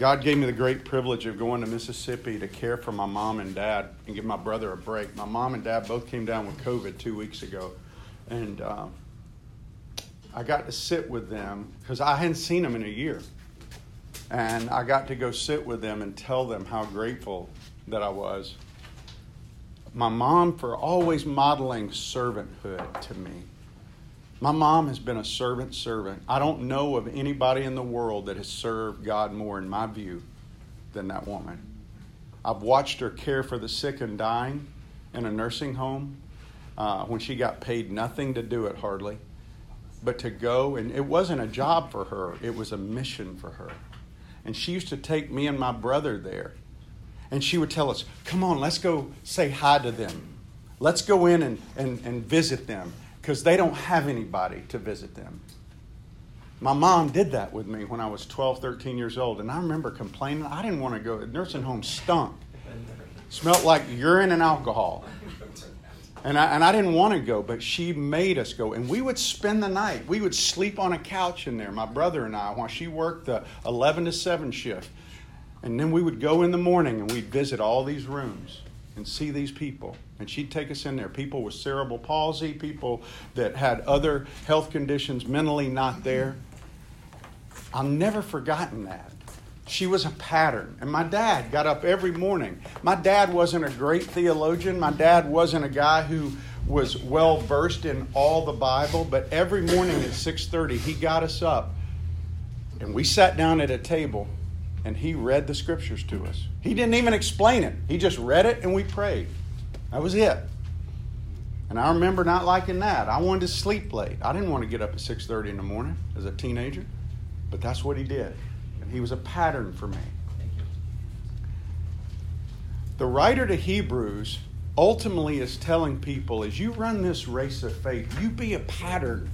God gave me the great privilege of going to Mississippi to care for my mom and dad and give my brother a break. My mom and dad both came down with COVID two weeks ago. And um, I got to sit with them because I hadn't seen them in a year. And I got to go sit with them and tell them how grateful that I was. My mom for always modeling servanthood to me. My mom has been a servant servant. I don't know of anybody in the world that has served God more, in my view, than that woman. I've watched her care for the sick and dying in a nursing home uh, when she got paid nothing to do it hardly, but to go, and it wasn't a job for her, it was a mission for her. And she used to take me and my brother there. And she would tell us, Come on, let's go say hi to them. Let's go in and, and, and visit them because they don't have anybody to visit them. My mom did that with me when I was 12, 13 years old. And I remember complaining. I didn't want to go. The nursing home stunk, smelled like urine and alcohol. And I, and I didn't want to go, but she made us go. And we would spend the night. We would sleep on a couch in there, my brother and I, while she worked the 11 to 7 shift. And then we would go in the morning and we'd visit all these rooms and see these people. And she'd take us in there people with cerebral palsy, people that had other health conditions mentally not there. I've never forgotten that. She was a pattern. And my dad got up every morning. My dad wasn't a great theologian. My dad wasn't a guy who was well versed in all the Bible, but every morning at 6:30 he got us up and we sat down at a table and he read the scriptures to us. He didn't even explain it. He just read it and we prayed. That was it. And I remember not liking that. I wanted to sleep late. I didn't want to get up at 6:30 in the morning as a teenager, but that's what he did. And he was a pattern for me. The writer to Hebrews ultimately is telling people as you run this race of faith, you be a pattern.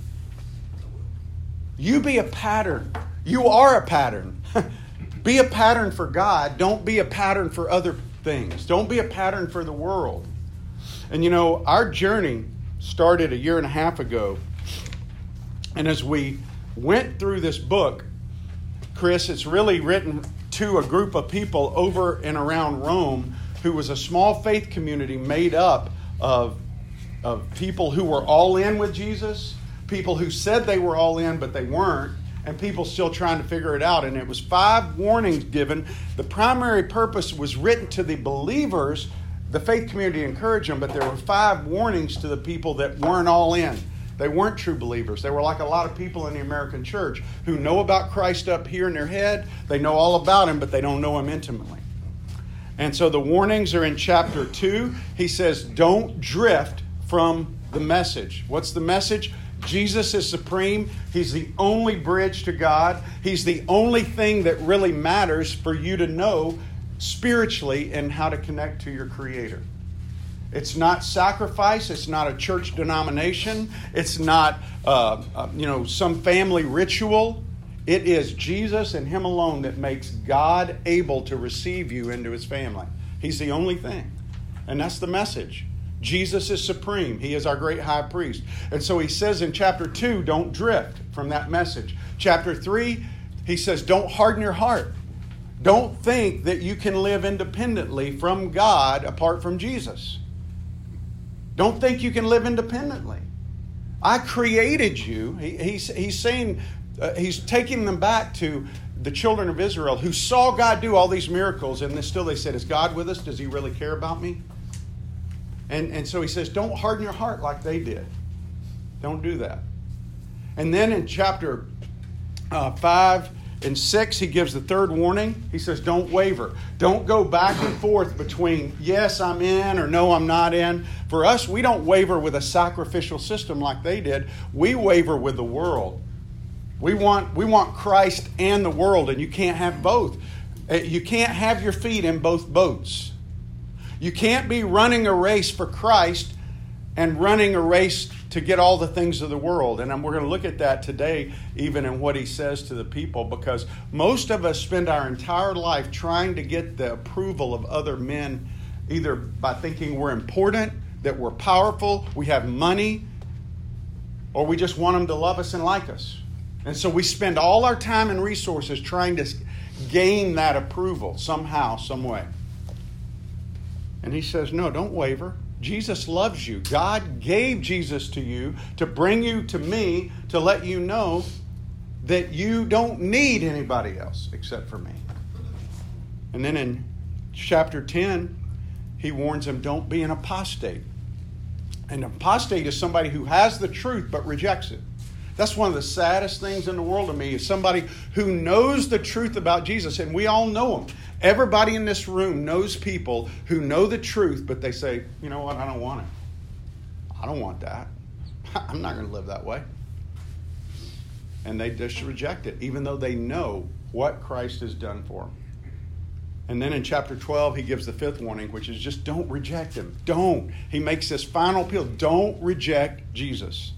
You be a pattern. You are a pattern. be a pattern for God. Don't be a pattern for other things. Don't be a pattern for the world. And you know, our journey started a year and a half ago. And as we went through this book, Chris, it's really written to a group of people over and around Rome who was a small faith community made up of, of people who were all in with Jesus, people who said they were all in, but they weren't, and people still trying to figure it out. And it was five warnings given. The primary purpose was written to the believers. The faith community encouraged them, but there were five warnings to the people that weren't all in. They weren't true believers. They were like a lot of people in the American church who know about Christ up here in their head. They know all about him, but they don't know him intimately. And so the warnings are in chapter 2. He says, Don't drift from the message. What's the message? Jesus is supreme. He's the only bridge to God. He's the only thing that really matters for you to know spiritually and how to connect to your Creator. It's not sacrifice. It's not a church denomination. It's not, uh, uh, you know, some family ritual. It is Jesus and Him alone that makes God able to receive you into His family. He's the only thing. And that's the message. Jesus is supreme. He is our great high priest. And so he says in chapter 2, don't drift from that message. Chapter 3, he says, don't harden your heart. Don't think that you can live independently from God apart from Jesus. Don't think you can live independently. I created you. He, he's, he's saying, uh, he's taking them back to the children of Israel who saw God do all these miracles, and still they said, Is God with us? Does he really care about me? And, and so he says, Don't harden your heart like they did. Don't do that. And then in chapter uh, 5 and 6, he gives the third warning. He says, Don't waver. Don't go back and forth between, yes, I'm in, or no, I'm not in. For us, we don't waver with a sacrificial system like they did, we waver with the world. We want, we want Christ and the world, and you can't have both. Uh, you can't have your feet in both boats. You can't be running a race for Christ and running a race to get all the things of the world. And we're going to look at that today, even in what he says to the people, because most of us spend our entire life trying to get the approval of other men, either by thinking we're important, that we're powerful, we have money, or we just want them to love us and like us. And so we spend all our time and resources trying to gain that approval somehow, some way. And he says, No, don't waver. Jesus loves you. God gave Jesus to you to bring you to me to let you know that you don't need anybody else except for me. And then in chapter 10, he warns him don't be an apostate. An apostate is somebody who has the truth but rejects it. That's one of the saddest things in the world to me is somebody who knows the truth about Jesus, and we all know them. Everybody in this room knows people who know the truth, but they say, you know what, I don't want it. I don't want that. I'm not going to live that way. And they just reject it, even though they know what Christ has done for them. And then in chapter 12, he gives the fifth warning, which is just don't reject him. Don't. He makes this final appeal don't reject Jesus.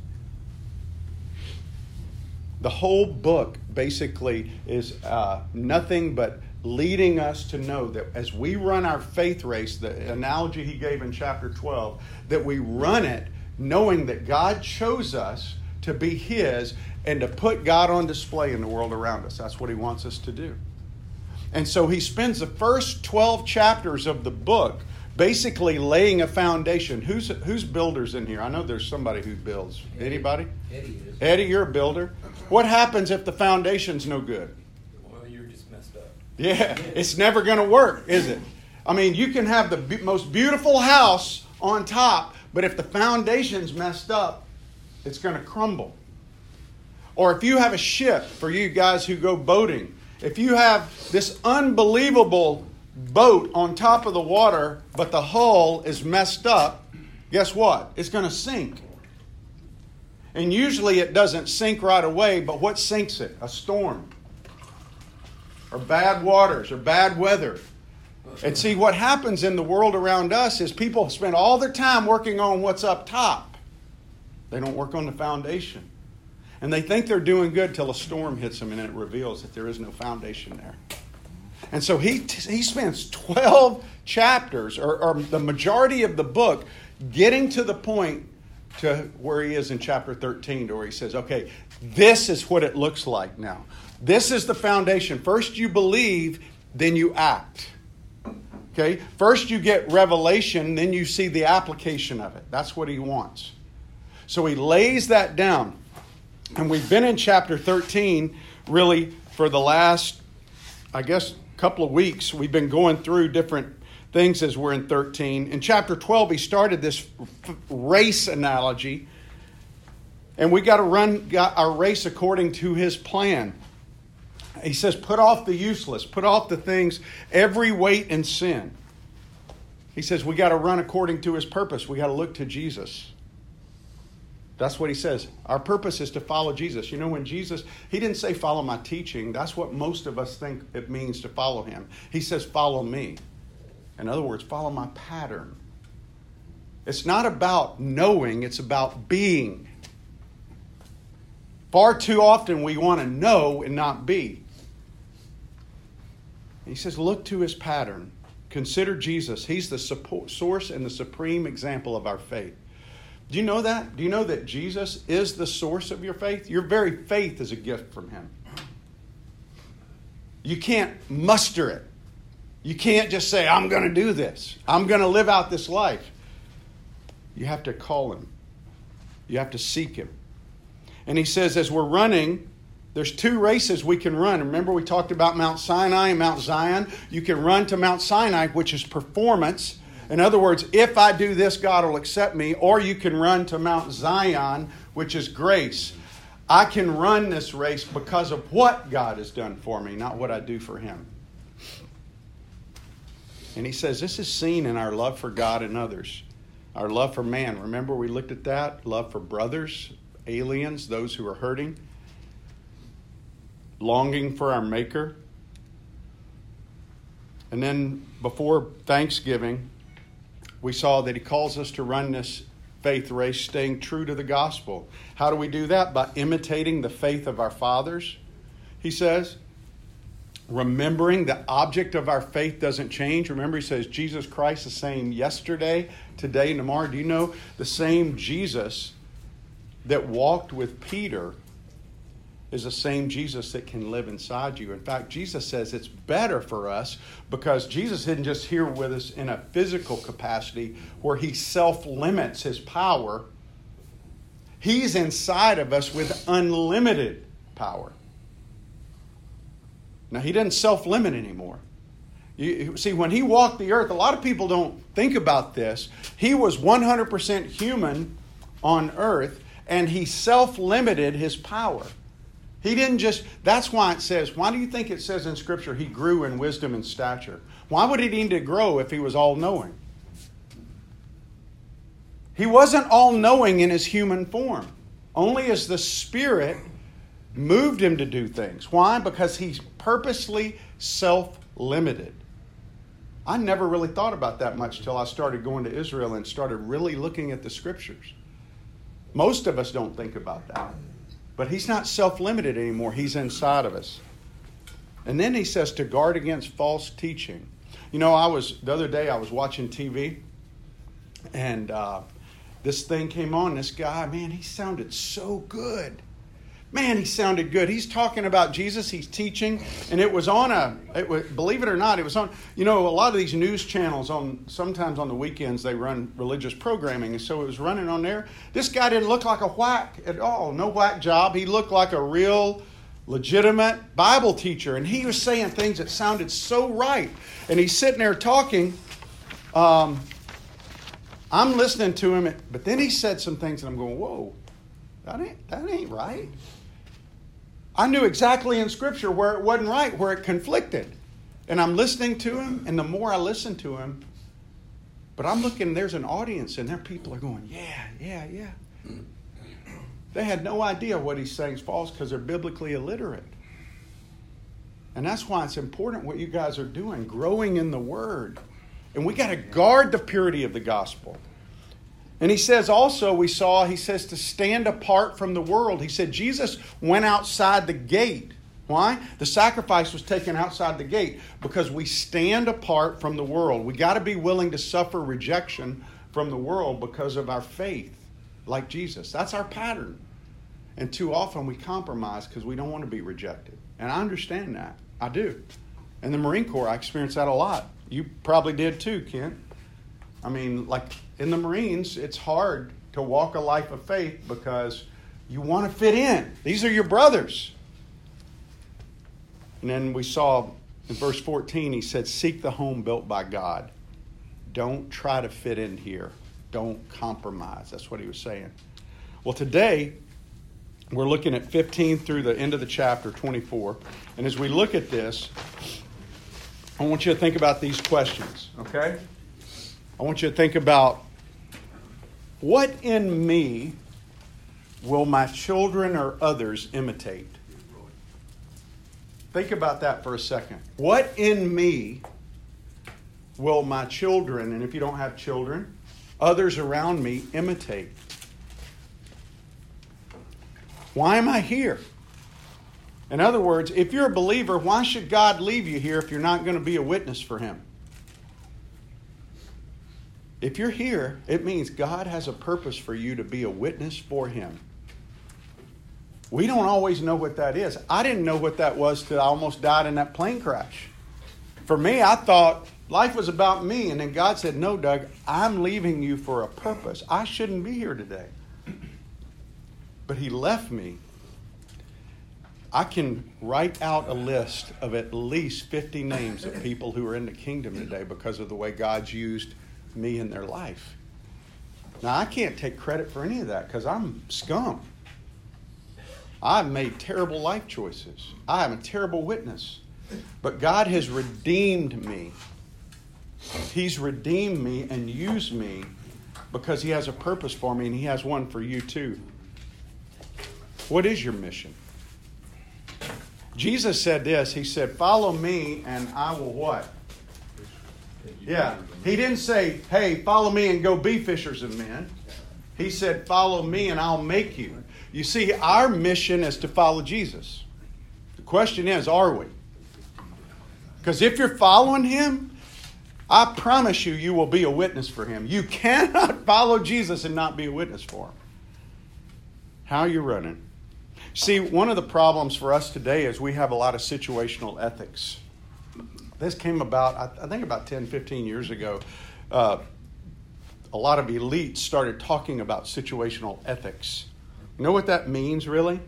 The whole book basically is uh, nothing but leading us to know that as we run our faith race, the analogy he gave in chapter 12, that we run it knowing that God chose us to be his and to put God on display in the world around us. That's what he wants us to do. And so he spends the first 12 chapters of the book basically laying a foundation. Who's who's builders in here? I know there's somebody who builds. Eddie. Anybody? Eddie is. Eddie, you're a builder. Uh-huh. What happens if the foundation's no good? Well, you're just messed up. Yeah, it's never going to work, is it? I mean, you can have the be- most beautiful house on top, but if the foundation's messed up, it's going to crumble. Or if you have a ship, for you guys who go boating, if you have this unbelievable boat on top of the water, but the hull is messed up, guess what? It's going to sink. And usually it doesn't sink right away, but what sinks it? A storm, or bad waters, or bad weather. And see, what happens in the world around us is people spend all their time working on what's up top, they don't work on the foundation. And they think they're doing good till a storm hits them and it reveals that there is no foundation there. And so he, he spends 12 chapters, or, or the majority of the book, getting to the point to where he is in chapter 13, to where he says, okay, this is what it looks like now. This is the foundation. First you believe, then you act. Okay? First you get revelation, then you see the application of it. That's what he wants. So he lays that down. And we've been in chapter 13 really for the last, I guess, couple of weeks. We've been going through different things as we're in 13. In chapter 12, he started this race analogy. And we got to run our race according to his plan. He says, put off the useless, put off the things, every weight and sin. He says, we got to run according to his purpose. We got to look to Jesus. That's what he says. Our purpose is to follow Jesus. You know, when Jesus, he didn't say follow my teaching. That's what most of us think it means to follow him. He says follow me. In other words, follow my pattern. It's not about knowing, it's about being. Far too often we want to know and not be. He says, look to his pattern. Consider Jesus. He's the support, source and the supreme example of our faith. Do you know that? Do you know that Jesus is the source of your faith? Your very faith is a gift from Him. You can't muster it. You can't just say, I'm going to do this, I'm going to live out this life. You have to call Him, you have to seek Him. And He says, as we're running, there's two races we can run. Remember, we talked about Mount Sinai and Mount Zion. You can run to Mount Sinai, which is performance in other words, if I do this, God will accept me. Or you can run to Mount Zion, which is grace. I can run this race because of what God has done for me, not what I do for Him. And he says this is seen in our love for God and others, our love for man. Remember, we looked at that love for brothers, aliens, those who are hurting, longing for our Maker. And then before Thanksgiving, we saw that he calls us to run this faith race staying true to the gospel. How do we do that? By imitating the faith of our fathers, he says. Remembering the object of our faith doesn't change. Remember, he says Jesus Christ is the same yesterday, today, and tomorrow. Do you know the same Jesus that walked with Peter is the same Jesus that can live inside you. In fact, Jesus says it's better for us because Jesus isn't just here with us in a physical capacity where he self limits his power, he's inside of us with unlimited power. Now, he doesn't self limit anymore. You, see, when he walked the earth, a lot of people don't think about this. He was 100% human on earth, and he self limited his power. He didn't just, that's why it says, why do you think it says in Scripture he grew in wisdom and stature? Why would he need to grow if he was all knowing? He wasn't all knowing in his human form, only as the Spirit moved him to do things. Why? Because he's purposely self limited. I never really thought about that much till I started going to Israel and started really looking at the scriptures. Most of us don't think about that. But he's not self limited anymore, he's inside of us. And then he says to guard against false teaching. You know, I was, the other day, I was watching TV and uh, this thing came on. This guy, man, he sounded so good. Man, he sounded good. He's talking about Jesus. He's teaching, and it was on a. It was, believe it or not, it was on. You know, a lot of these news channels on sometimes on the weekends they run religious programming, and so it was running on there. This guy didn't look like a whack at all. No whack job. He looked like a real, legitimate Bible teacher, and he was saying things that sounded so right. And he's sitting there talking. Um, I'm listening to him, but then he said some things, and I'm going, "Whoa, that ain't that ain't right." I knew exactly in Scripture where it wasn't right, where it conflicted. And I'm listening to him, and the more I listen to him, but I'm looking, there's an audience, and there people are going, yeah, yeah, yeah. They had no idea what he's saying is false because they're biblically illiterate. And that's why it's important what you guys are doing, growing in the Word. And we got to guard the purity of the gospel. And he says also, we saw, he says to stand apart from the world. He said Jesus went outside the gate. Why? The sacrifice was taken outside the gate because we stand apart from the world. We got to be willing to suffer rejection from the world because of our faith, like Jesus. That's our pattern. And too often we compromise because we don't want to be rejected. And I understand that. I do. In the Marine Corps, I experienced that a lot. You probably did too, Kent. I mean, like in the Marines, it's hard to walk a life of faith because you want to fit in. These are your brothers. And then we saw in verse 14, he said, Seek the home built by God. Don't try to fit in here. Don't compromise. That's what he was saying. Well, today, we're looking at 15 through the end of the chapter, 24. And as we look at this, I want you to think about these questions, okay? I want you to think about what in me will my children or others imitate? Think about that for a second. What in me will my children, and if you don't have children, others around me imitate? Why am I here? In other words, if you're a believer, why should God leave you here if you're not going to be a witness for Him? If you're here, it means God has a purpose for you to be a witness for Him. We don't always know what that is. I didn't know what that was till I almost died in that plane crash. For me, I thought life was about me, and then God said, No, Doug, I'm leaving you for a purpose. I shouldn't be here today. But He left me. I can write out a list of at least 50 names of people who are in the kingdom today because of the way God's used me in their life. Now, I can't take credit for any of that because I'm scum. I've made terrible life choices. I am a terrible witness. But God has redeemed me. He's redeemed me and used me because He has a purpose for me and He has one for you too. What is your mission? Jesus said this He said, Follow me and I will what? Yeah. He didn't say, hey, follow me and go be fishers of men. He said, follow me and I'll make you. You see, our mission is to follow Jesus. The question is, are we? Because if you're following him, I promise you, you will be a witness for him. You cannot follow Jesus and not be a witness for him. How are you running? See, one of the problems for us today is we have a lot of situational ethics. This came about, I think, about 10, 15 years ago. Uh, a lot of elites started talking about situational ethics. You know what that means, really?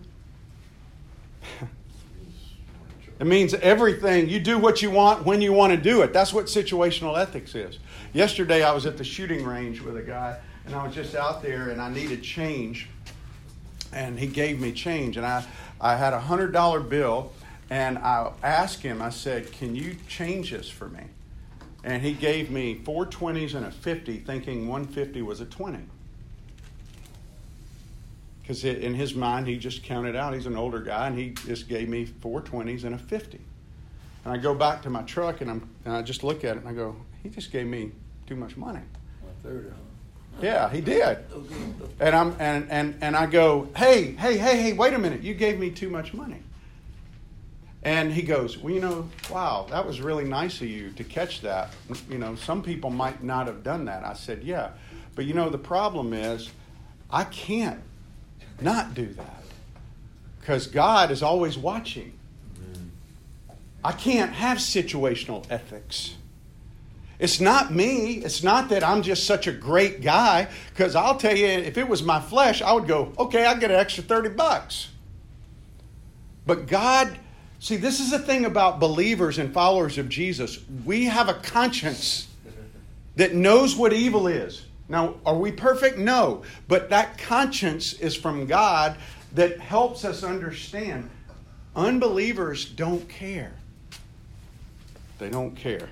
it means everything. You do what you want when you want to do it. That's what situational ethics is. Yesterday, I was at the shooting range with a guy, and I was just out there, and I needed change. And he gave me change, and I, I had a $100 bill, and I asked him, I said, Can you change this for me? And he gave me four 20s and a 50, thinking 150 was a 20. Because in his mind, he just counted out. He's an older guy, and he just gave me four 20s and a 50. And I go back to my truck, and, I'm, and I just look at it, and I go, he just gave me too much money. Yeah, he did. Oh, and I'm and, and and I go, hey, hey, hey, hey, wait a minute, you gave me too much money. And he goes, Well, you know, wow, that was really nice of you to catch that. You know, some people might not have done that. I said, Yeah. But you know, the problem is, I can't not do that because God is always watching. I can't have situational ethics. It's not me. It's not that I'm just such a great guy. Because I'll tell you, if it was my flesh, I would go, okay, I'll get an extra 30 bucks. But God See, this is the thing about believers and followers of Jesus. We have a conscience that knows what evil is. Now, are we perfect? No. But that conscience is from God that helps us understand. Unbelievers don't care. They don't care.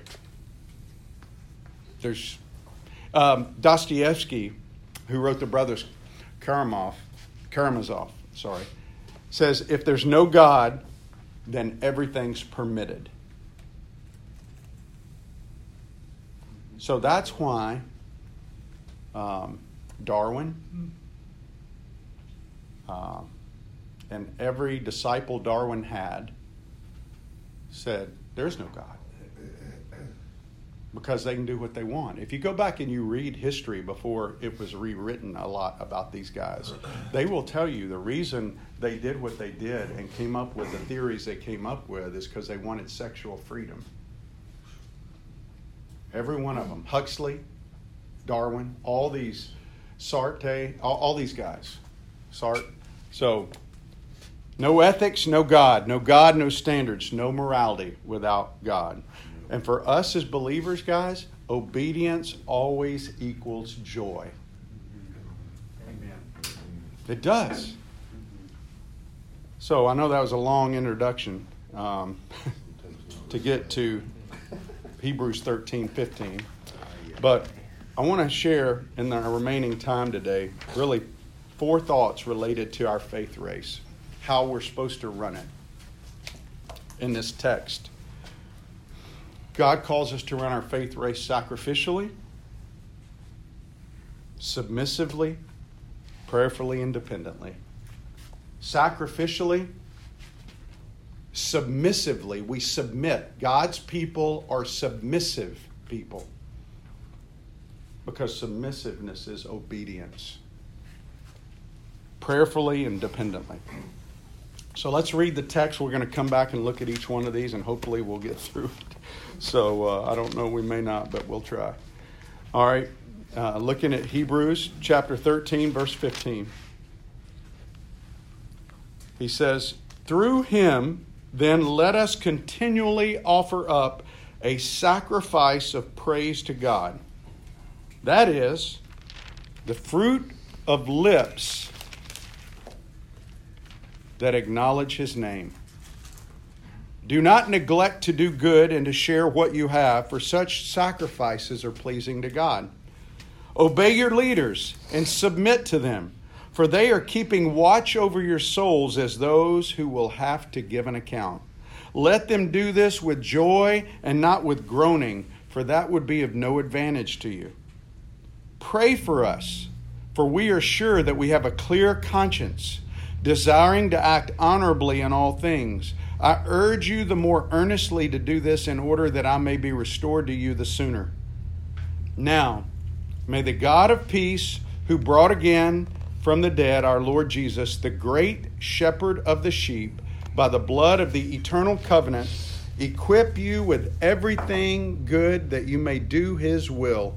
There's um, Dostoevsky, who wrote the Brothers Karamazov, Karamazov, sorry, says if there's no God, then everything's permitted. So that's why um, Darwin uh, and every disciple Darwin had said, There's no God because they can do what they want. If you go back and you read history before it was rewritten a lot about these guys, they will tell you the reason they did what they did and came up with the theories they came up with is because they wanted sexual freedom. Every one of them. Huxley, Darwin, all these, Sartre, all, all these guys. Sartre. So, no ethics, no God. No God, no standards. No morality without God. And for us as believers, guys, obedience always equals joy. Amen. It does. So I know that was a long introduction um, to get to Hebrews 13 15. But I want to share in our remaining time today really four thoughts related to our faith race, how we're supposed to run it in this text. God calls us to run our faith race sacrificially, submissively, prayerfully, independently. Sacrificially, submissively, we submit. God's people are submissive people because submissiveness is obedience. Prayerfully and dependently. So let's read the text. We're going to come back and look at each one of these, and hopefully we'll get through it. So uh, I don't know, we may not, but we'll try. All right, uh, looking at Hebrews chapter 13, verse 15. He says, Through him, then let us continually offer up a sacrifice of praise to God. That is, the fruit of lips that acknowledge his name. Do not neglect to do good and to share what you have, for such sacrifices are pleasing to God. Obey your leaders and submit to them, for they are keeping watch over your souls as those who will have to give an account. Let them do this with joy and not with groaning, for that would be of no advantage to you. Pray for us, for we are sure that we have a clear conscience, desiring to act honorably in all things. I urge you the more earnestly to do this in order that I may be restored to you the sooner. Now, may the God of peace, who brought again from the dead, our Lord Jesus, the great shepherd of the sheep, by the blood of the eternal covenant, equip you with everything good that you may do his will,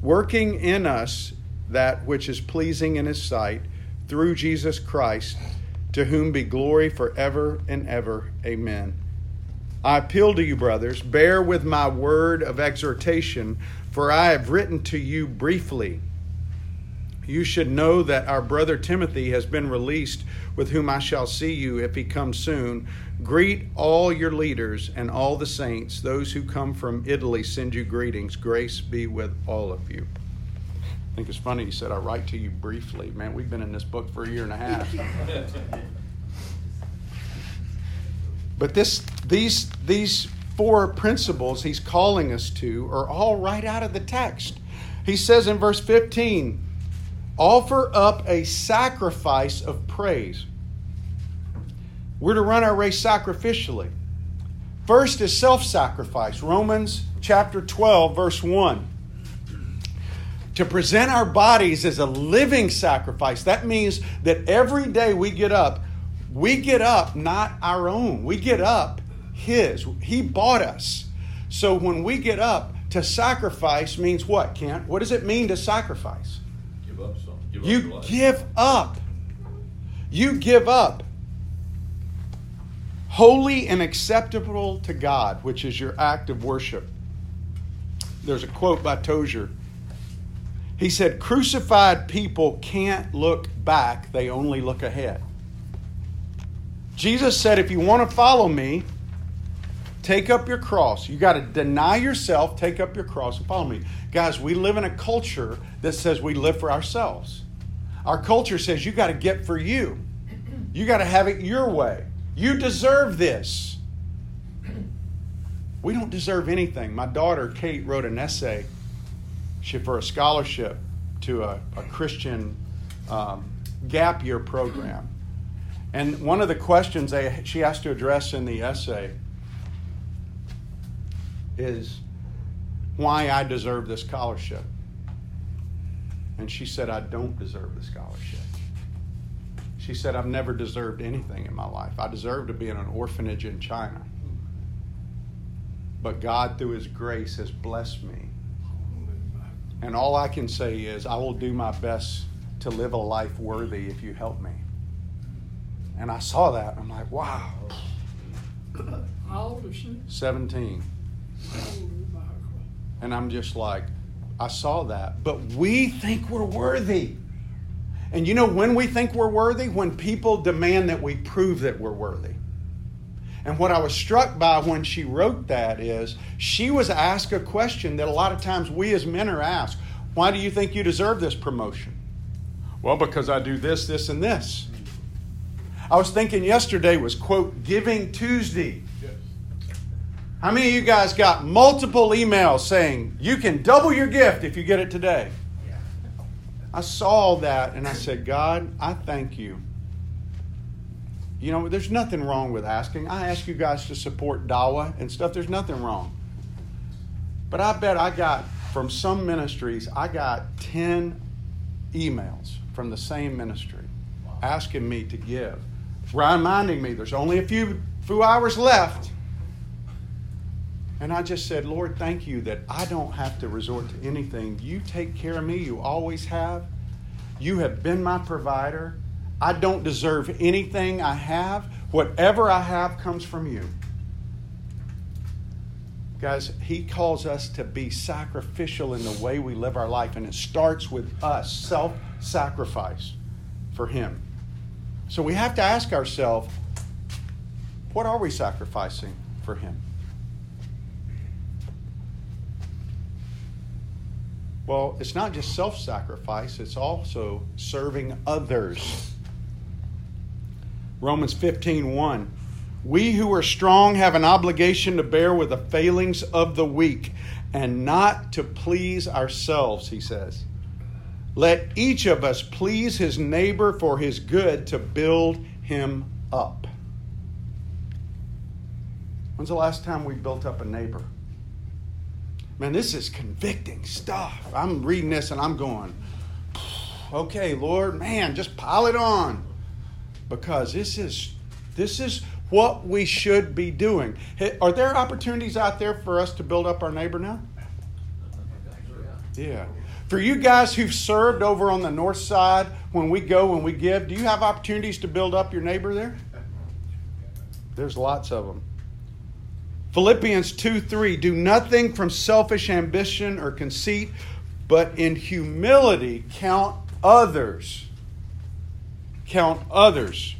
working in us that which is pleasing in his sight, through Jesus Christ, to whom be glory forever and ever. Amen. I appeal to you, brothers, bear with my word of exhortation, for I have written to you briefly. You should know that our brother Timothy has been released, with whom I shall see you if he comes soon. Greet all your leaders and all the saints. Those who come from Italy send you greetings. Grace be with all of you. I think it's funny he said, I write to you briefly. Man, we've been in this book for a year and a half. but this, these, these four principles he's calling us to are all right out of the text. He says in verse 15, offer up a sacrifice of praise. We're to run our race sacrificially. First is self sacrifice. Romans chapter 12, verse 1 to present our bodies as a living sacrifice. That means that every day we get up, we get up not our own, we get up His. He bought us. So when we get up, to sacrifice means what, Kent? What does it mean to sacrifice? Give up something. Give you up give up. You give up. Holy and acceptable to God, which is your act of worship. There's a quote by Tozer he said, Crucified people can't look back, they only look ahead. Jesus said, If you want to follow me, take up your cross. You got to deny yourself, take up your cross, and follow me. Guys, we live in a culture that says we live for ourselves. Our culture says you got to get for you, you got to have it your way. You deserve this. We don't deserve anything. My daughter, Kate, wrote an essay for a scholarship to a, a Christian um, gap year program. And one of the questions they, she has to address in the essay is why I deserve this scholarship. And she said, I don't deserve the scholarship. She said, I've never deserved anything in my life. I deserve to be in an orphanage in China. But God, through His grace, has blessed me and all I can say is, I will do my best to live a life worthy if you help me. And I saw that. I'm like, wow. How old is she? 17. And I'm just like, I saw that. But we think we're worthy. And you know when we think we're worthy? When people demand that we prove that we're worthy. And what I was struck by when she wrote that is she was asked a question that a lot of times we as men are asked Why do you think you deserve this promotion? Well, because I do this, this, and this. I was thinking yesterday was, quote, Giving Tuesday. How many of you guys got multiple emails saying you can double your gift if you get it today? I saw that and I said, God, I thank you you know, there's nothing wrong with asking. I ask you guys to support Dawa and stuff. There's nothing wrong. But I bet I got from some ministries, I got 10 emails from the same ministry asking me to give, reminding me there's only a few, few hours left. And I just said, Lord, thank you that I don't have to resort to anything. You take care of me, you always have. You have been my provider. I don't deserve anything I have. Whatever I have comes from you. Guys, He calls us to be sacrificial in the way we live our life, and it starts with us self sacrifice for Him. So we have to ask ourselves what are we sacrificing for Him? Well, it's not just self sacrifice, it's also serving others. Romans 15 1. We who are strong have an obligation to bear with the failings of the weak and not to please ourselves, he says. Let each of us please his neighbor for his good to build him up. When's the last time we built up a neighbor? Man, this is convicting stuff. I'm reading this and I'm going, okay, Lord, man, just pile it on. Because this is this is what we should be doing. Are there opportunities out there for us to build up our neighbor now? Yeah. For you guys who've served over on the north side, when we go and we give, do you have opportunities to build up your neighbor there? There's lots of them. Philippians 2 3 Do nothing from selfish ambition or conceit, but in humility count others. Count others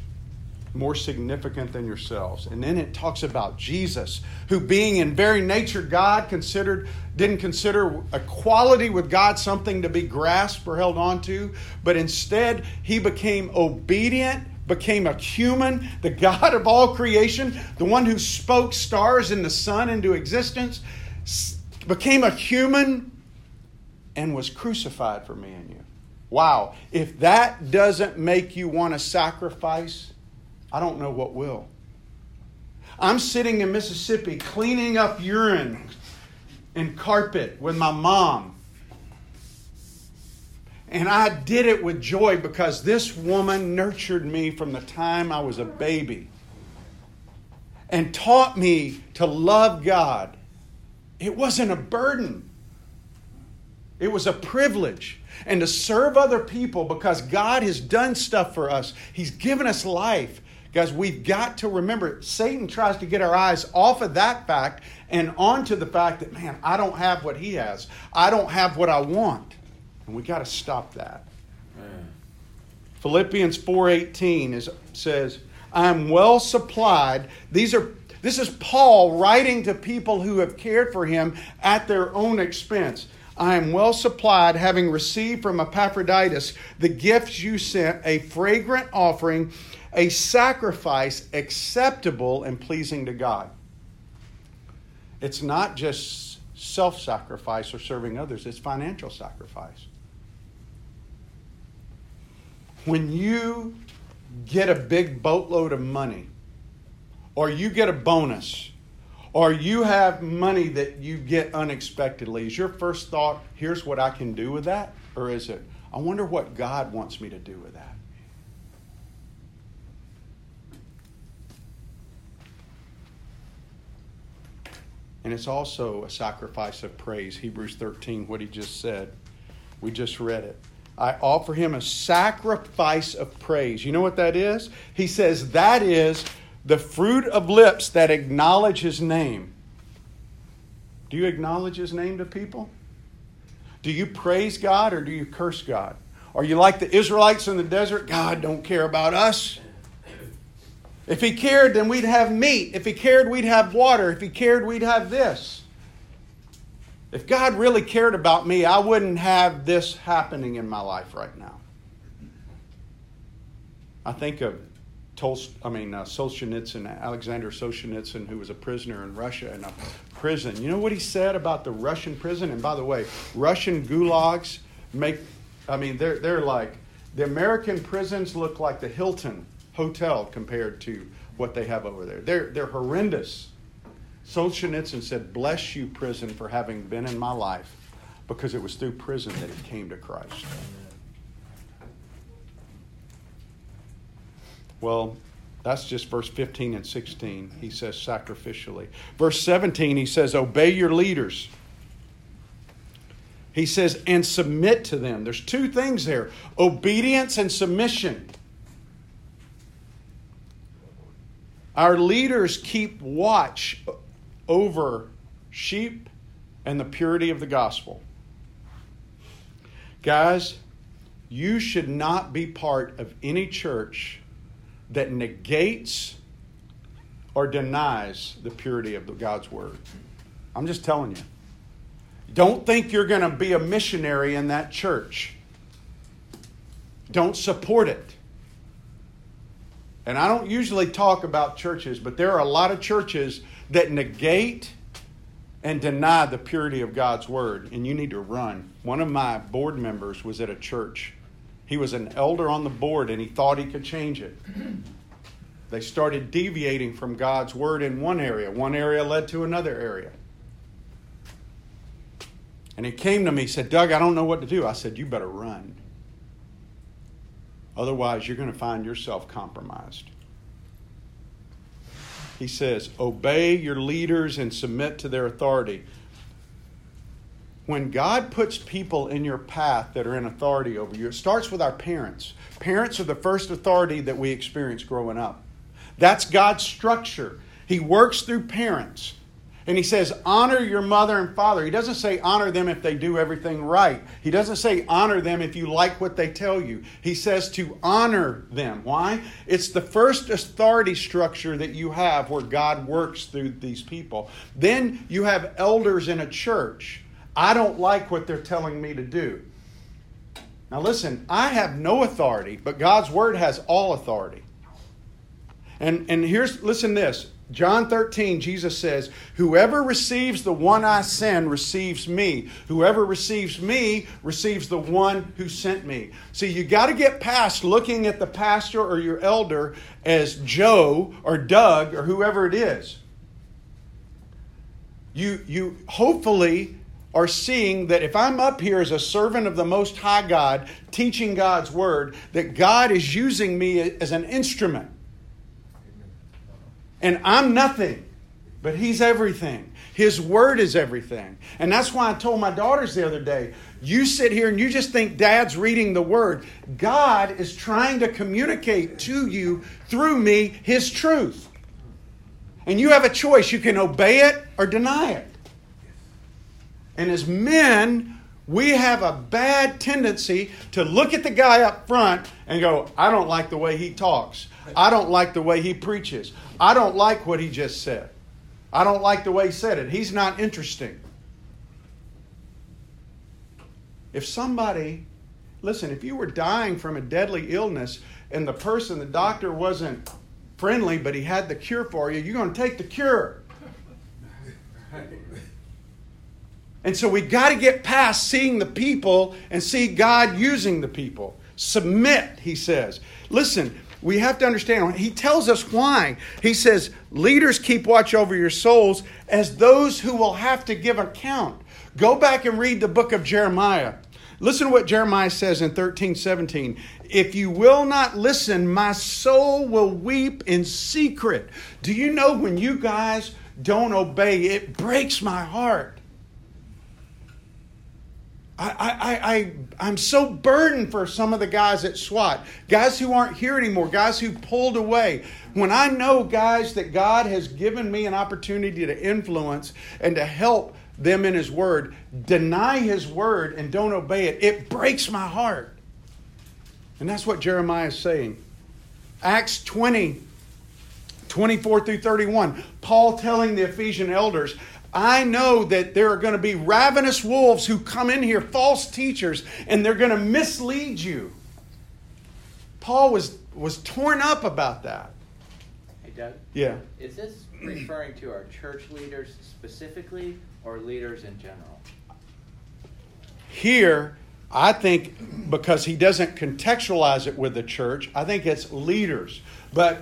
more significant than yourselves. And then it talks about Jesus, who being in very nature God considered didn't consider equality with God something to be grasped or held onto, but instead he became obedient became a human, the God of all creation, the one who spoke stars and the sun into existence, became a human and was crucified for me and you. Wow. If that doesn't make you want to sacrifice, I don't know what will. I'm sitting in Mississippi cleaning up urine and carpet with my mom and I did it with joy because this woman nurtured me from the time I was a baby and taught me to love God. It wasn't a burden, it was a privilege. And to serve other people because God has done stuff for us, He's given us life. Guys, we've got to remember Satan tries to get our eyes off of that fact and onto the fact that, man, I don't have what he has. I don't have what I want. And we got to stop that. Philippians 4:18 is says, "I'm well supplied." These are this is Paul writing to people who have cared for him at their own expense. I am well supplied, having received from Epaphroditus the gifts you sent, a fragrant offering, a sacrifice acceptable and pleasing to God. It's not just self sacrifice or serving others, it's financial sacrifice when you get a big boatload of money, or you get a bonus, or you have money that you get unexpectedly, is your first thought, here's what I can do with that? Or is it, I wonder what God wants me to do with that? And it's also a sacrifice of praise. Hebrews 13, what he just said. We just read it. I offer him a sacrifice of praise. You know what that is? He says that is the fruit of lips that acknowledge his name. Do you acknowledge his name to people? Do you praise God or do you curse God? Are you like the Israelites in the desert? God don't care about us. If he cared, then we'd have meat. If he cared, we'd have water. If he cared, we'd have this. If God really cared about me, I wouldn't have this happening in my life right now. I think of Tolst, I mean, uh, Solzhenitsyn, Alexander Solzhenitsyn, who was a prisoner in Russia in a prison. You know what he said about the Russian prison? And by the way, Russian gulags make, I mean, they're, they're like, the American prisons look like the Hilton Hotel compared to what they have over there. They're, they're horrendous. Solzhenitsyn said, Bless you, prison, for having been in my life, because it was through prison that he came to Christ. Well, that's just verse 15 and 16. He says sacrificially. Verse 17, he says, Obey your leaders. He says, and submit to them. There's two things there obedience and submission. Our leaders keep watch over sheep and the purity of the gospel. Guys, you should not be part of any church that negates or denies the purity of God's word. I'm just telling you. Don't think you're going to be a missionary in that church. Don't support it. And I don't usually talk about churches, but there are a lot of churches that negate and deny the purity of God's word, and you need to run. One of my board members was at a church. He was an elder on the board and he thought he could change it. They started deviating from God's word in one area, one area led to another area. And he came to me, he said, Doug, I don't know what to do. I said, You better run. Otherwise, you're going to find yourself compromised. He says, Obey your leaders and submit to their authority. When God puts people in your path that are in authority over you, it starts with our parents. Parents are the first authority that we experience growing up. That's God's structure. He works through parents. And he says, honor your mother and father. He doesn't say honor them if they do everything right. He doesn't say honor them if you like what they tell you. He says to honor them. Why? It's the first authority structure that you have where God works through these people. Then you have elders in a church. I don't like what they're telling me to do. Now listen, I have no authority, but God's word has all authority. And and here's listen this. John 13, Jesus says, Whoever receives the one I send receives me. Whoever receives me receives the one who sent me. See, you got to get past looking at the pastor or your elder as Joe or Doug or whoever it is. You, you hopefully are seeing that if I'm up here as a servant of the Most High God, teaching God's Word, that God is using me as an instrument and I'm nothing, but He's everything. His Word is everything. And that's why I told my daughters the other day you sit here and you just think Dad's reading the Word. God is trying to communicate to you through me His truth. And you have a choice. You can obey it or deny it. And as men, we have a bad tendency to look at the guy up front and go, I don't like the way he talks. I don't like the way he preaches. I don't like what he just said. I don't like the way he said it. He's not interesting. If somebody, listen, if you were dying from a deadly illness and the person, the doctor wasn't friendly, but he had the cure for you, you're going to take the cure. And so we got to get past seeing the people and see God using the people. Submit, he says. Listen, we have to understand. He tells us why. He says, Leaders keep watch over your souls as those who will have to give account. Go back and read the book of Jeremiah. Listen to what Jeremiah says in 13 17. If you will not listen, my soul will weep in secret. Do you know when you guys don't obey, it breaks my heart. I, I, I, I'm so burdened for some of the guys at SWAT, guys who aren't here anymore, guys who pulled away. When I know, guys, that God has given me an opportunity to influence and to help them in His Word, deny His Word and don't obey it, it breaks my heart. And that's what Jeremiah is saying. Acts 20, 24 through 31, Paul telling the Ephesian elders, I know that there are going to be ravenous wolves who come in here, false teachers, and they're going to mislead you. Paul was, was torn up about that. Hey, Doug? Yeah. Is this referring to our church leaders specifically or leaders in general? Here, I think because he doesn't contextualize it with the church, I think it's leaders. But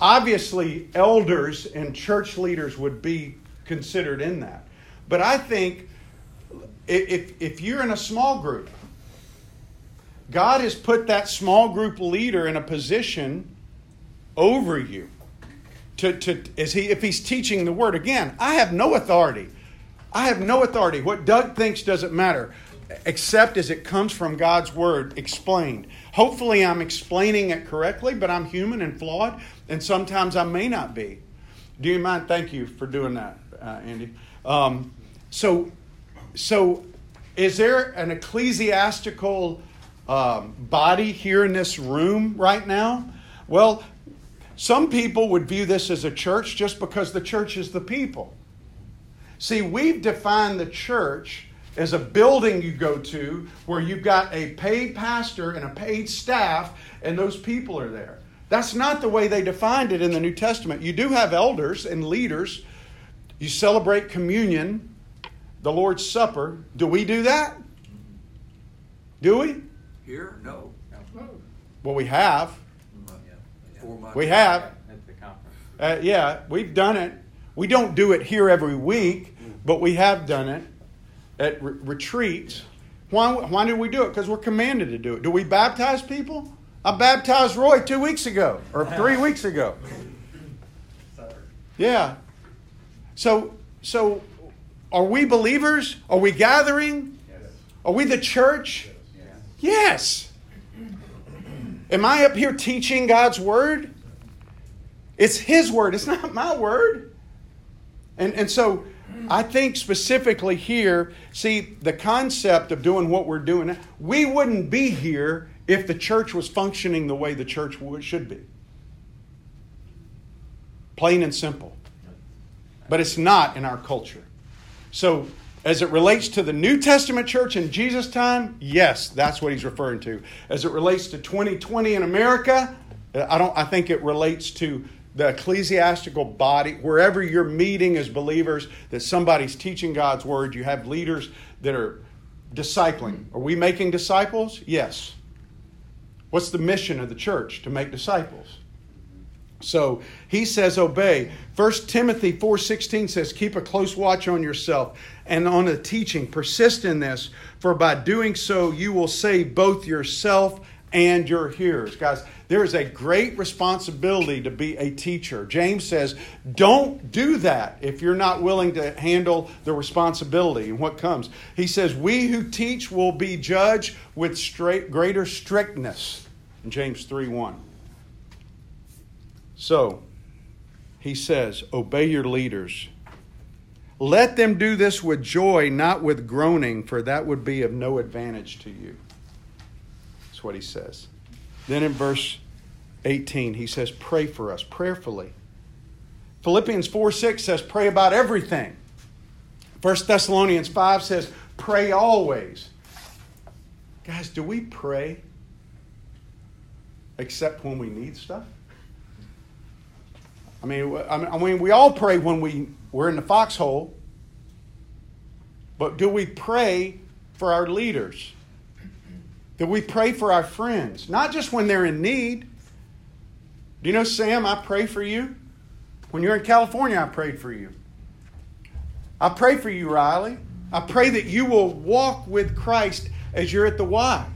obviously, elders and church leaders would be considered in that. But I think if, if you're in a small group, God has put that small group leader in a position over you. To, to, is he, if he's teaching the word, again, I have no authority. I have no authority. What Doug thinks doesn't matter, except as it comes from God's word explained. Hopefully, I'm explaining it correctly, but I'm human and flawed, and sometimes I may not be. Do you mind? Thank you for doing that uh, Andy. Um, so, so is there an ecclesiastical um, body here in this room right now? Well, some people would view this as a church just because the church is the people. See, we've defined the church as a building you go to where you've got a paid pastor and a paid staff, and those people are there. That's not the way they defined it in the New Testament. You do have elders and leaders you celebrate communion, the Lord's Supper. Do we do that? Do we? Here? No. Well, we have. We have. At the conference. Uh, yeah, we've done it. We don't do it here every week, but we have done it at re- retreats. Why, why do we do it? Because we're commanded to do it. Do we baptize people? I baptized Roy two weeks ago or three weeks ago. Yeah. So, so are we believers? Are we gathering? Are we the church? Yes. Am I up here teaching God's word? It's His word, it's not my word. And, and so I think specifically here, see, the concept of doing what we're doing, we wouldn't be here if the church was functioning the way the church would, should be. Plain and simple. But it's not in our culture. So, as it relates to the New Testament church in Jesus' time, yes, that's what he's referring to. As it relates to 2020 in America, I don't I think it relates to the ecclesiastical body, wherever you're meeting as believers, that somebody's teaching God's word, you have leaders that are discipling. Are we making disciples? Yes. What's the mission of the church? To make disciples. So he says obey. 1 Timothy 4:16 says keep a close watch on yourself and on the teaching. Persist in this, for by doing so you will save both yourself and your hearers. Guys, there is a great responsibility to be a teacher. James says, don't do that if you're not willing to handle the responsibility and what comes. He says, we who teach will be judged with straight, greater strictness. In James 3 1. So, he says, obey your leaders. Let them do this with joy, not with groaning, for that would be of no advantage to you. That's what he says. Then in verse 18, he says, Pray for us prayerfully. Philippians 4 6 says, Pray about everything. 1 Thessalonians 5 says, Pray always. Guys, do we pray except when we need stuff? I mean, I mean, we all pray when we, we're in the foxhole, but do we pray for our leaders? Do we pray for our friends, not just when they're in need. Do you know, Sam, I pray for you? When you're in California, I prayed for you. I pray for you, Riley. I pray that you will walk with Christ as you're at the Y.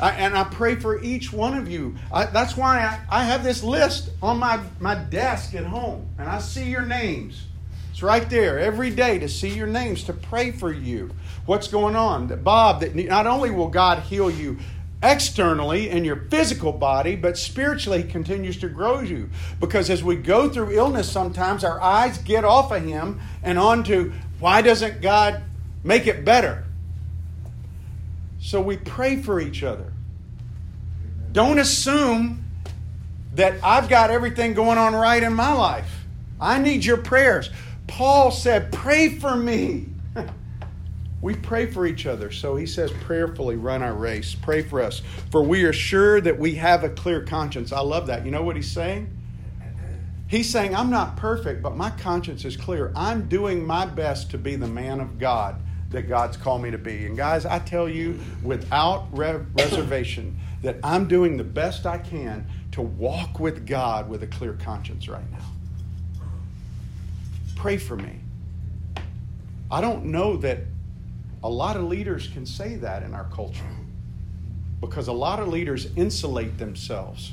I, and I pray for each one of you. I, that's why I, I have this list on my, my desk at home, and I see your names. It's right there every day to see your names, to pray for you what's going on. That Bob, that not only will God heal you externally in your physical body, but spiritually he continues to grow you. Because as we go through illness, sometimes our eyes get off of Him and onto why doesn't God make it better? So we pray for each other. Don't assume that I've got everything going on right in my life. I need your prayers. Paul said, Pray for me. We pray for each other. So he says, prayerfully run our race. Pray for us. For we are sure that we have a clear conscience. I love that. You know what he's saying? He's saying, I'm not perfect, but my conscience is clear. I'm doing my best to be the man of God that God's called me to be. And guys, I tell you without re- reservation that I'm doing the best I can to walk with God with a clear conscience right now. Pray for me. I don't know that a lot of leaders can say that in our culture because a lot of leaders insulate themselves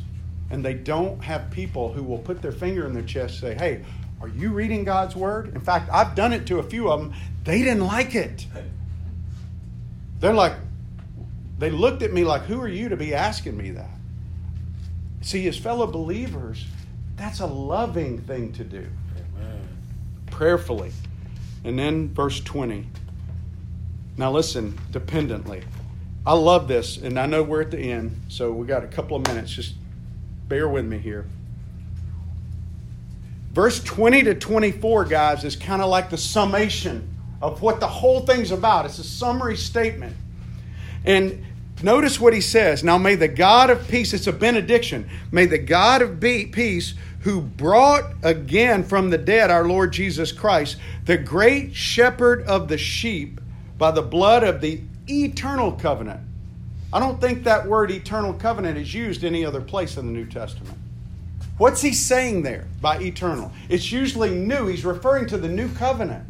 and they don't have people who will put their finger in their chest and say, Hey, are you reading God's word? In fact, I've done it to a few of them. They didn't like it. They're like, they looked at me like, Who are you to be asking me that? See, as fellow believers, that's a loving thing to do. Amen. Prayerfully. And then verse 20. Now, listen, dependently. I love this, and I know we're at the end, so we got a couple of minutes. Just bear with me here. Verse 20 to 24, guys, is kind of like the summation of what the whole thing's about. It's a summary statement. And notice what he says. Now, may the God of peace, it's a benediction, may the God of peace, who brought again from the dead our Lord Jesus Christ, the great shepherd of the sheep, by the blood of the eternal covenant. I don't think that word eternal covenant is used any other place in the New Testament. What's he saying there by eternal? It's usually new. He's referring to the new covenant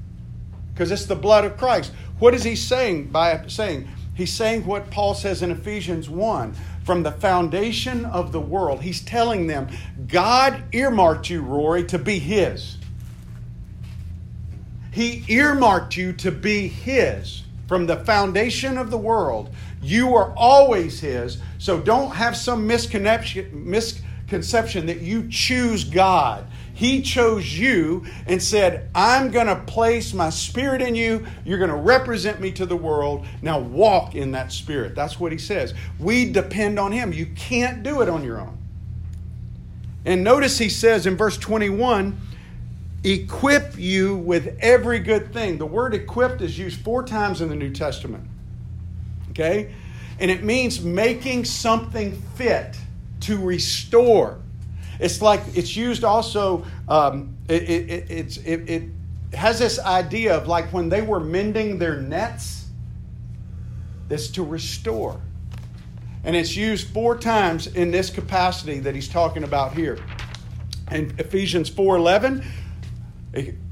because it's the blood of Christ. What is he saying by saying? He's saying what Paul says in Ephesians 1 from the foundation of the world. He's telling them, God earmarked you, Rory, to be His. He earmarked you to be His from the foundation of the world. You are always His. So don't have some misconception, misconception that you choose God. He chose you and said, I'm going to place my spirit in you. You're going to represent me to the world. Now walk in that spirit. That's what he says. We depend on him. You can't do it on your own. And notice he says in verse 21 equip you with every good thing. The word equipped is used four times in the New Testament. Okay? And it means making something fit to restore it's like it's used also. Um, it, it, it's it, it has this idea of like when they were mending their nets. This to restore, and it's used four times in this capacity that he's talking about here. In Ephesians four eleven,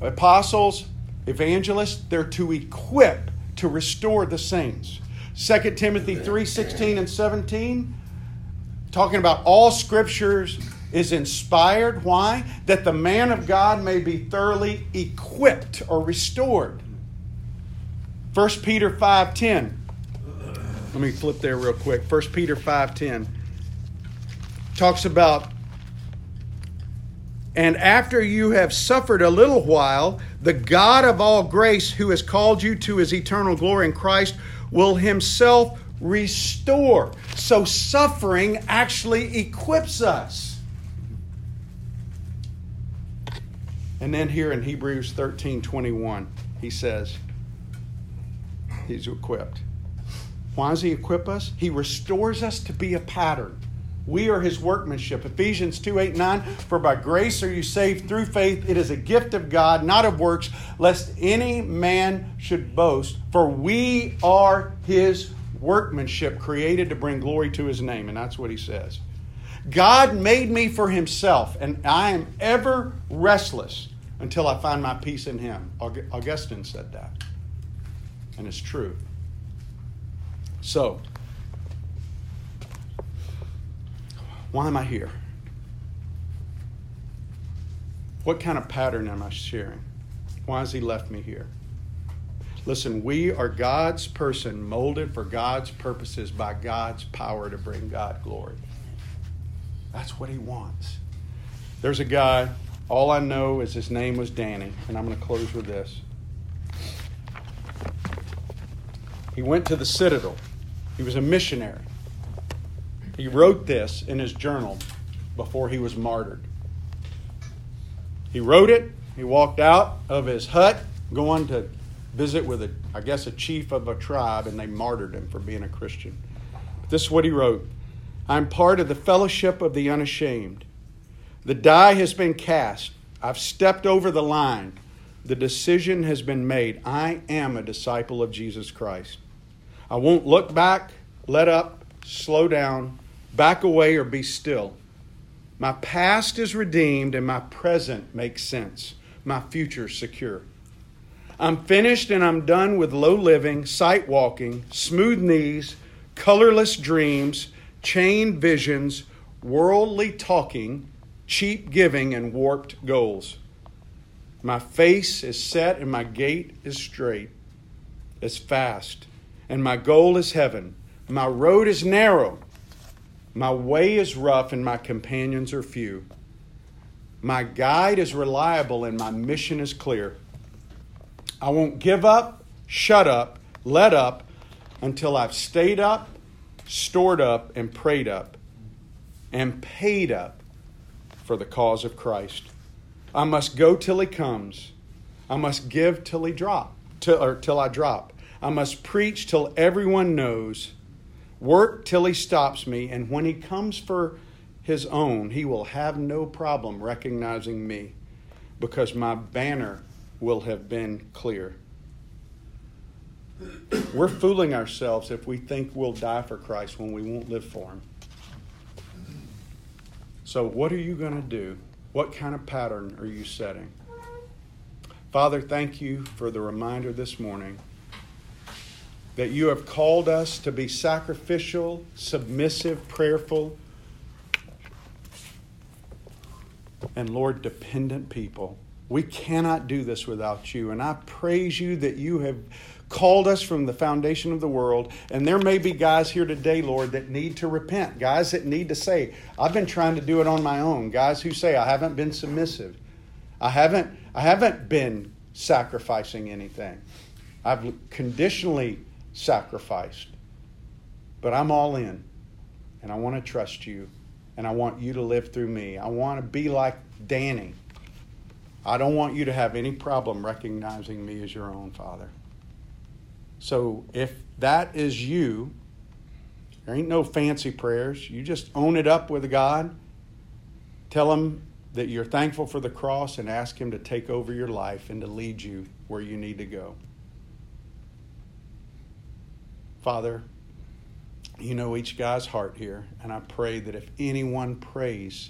apostles, evangelists, they're to equip to restore the saints. 2 Timothy 3:16 and 17, talking about all scriptures is inspired. Why? That the man of God may be thoroughly equipped or restored. 1 Peter 5:10. Let me flip there real quick. 1 Peter 5:10 talks about and after you have suffered a little while, the God of all grace, who has called you to his eternal glory in Christ, will himself restore. So suffering actually equips us. And then here in Hebrews 13 21, he says, He's equipped. Why does he equip us? He restores us to be a pattern. We are his workmanship. Ephesians 2 8 9. For by grace are you saved through faith. It is a gift of God, not of works, lest any man should boast. For we are his workmanship, created to bring glory to his name. And that's what he says. God made me for himself, and I am ever restless until I find my peace in him. Augustine said that. And it's true. So, why am I here? What kind of pattern am I sharing? Why has he left me here? Listen, we are God's person molded for God's purposes by God's power to bring God glory. That's what he wants. There's a guy, all I know is his name was Danny, and I'm going to close with this. He went to the Citadel. He was a missionary. He wrote this in his journal before he was martyred. He wrote it. He walked out of his hut going to visit with a, I guess, a chief of a tribe, and they martyred him for being a Christian. This is what he wrote I'm part of the fellowship of the unashamed. The die has been cast. I've stepped over the line. The decision has been made. I am a disciple of Jesus Christ. I won't look back, let up, slow down, back away, or be still. My past is redeemed and my present makes sense. My future secure. I'm finished and I'm done with low living, sight walking, smooth knees, colorless dreams, chained visions, worldly talking, cheap giving, and warped goals. My face is set and my gait is straight, is fast, and my goal is heaven. My road is narrow, my way is rough, and my companions are few. My guide is reliable, and my mission is clear. I won't give up, shut up, let up until I've stayed up stored up and prayed up and paid up for the cause of Christ. I must go till he comes. I must give till he drop, till, or till I drop. I must preach till everyone knows. Work till he stops me, and when he comes for his own, he will have no problem recognizing me because my banner will have been clear. We're fooling ourselves if we think we'll die for Christ when we won't live for Him. So, what are you going to do? What kind of pattern are you setting? Father, thank you for the reminder this morning that you have called us to be sacrificial, submissive, prayerful, and Lord, dependent people. We cannot do this without you. And I praise you that you have called us from the foundation of the world. And there may be guys here today, Lord, that need to repent, guys that need to say, I've been trying to do it on my own, guys who say, I haven't been submissive. I haven't, I haven't been sacrificing anything. I've conditionally sacrificed. But I'm all in. And I want to trust you. And I want you to live through me. I want to be like Danny. I don't want you to have any problem recognizing me as your own father. So if that is you, there ain't no fancy prayers. You just own it up with God. Tell him that you're thankful for the cross and ask him to take over your life and to lead you where you need to go. Father, you know each guy's heart here, and I pray that if anyone prays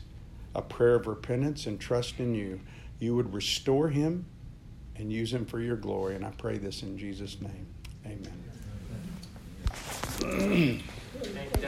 a prayer of repentance and trust in you, you would restore him and use him for your glory. And I pray this in Jesus' name. Amen.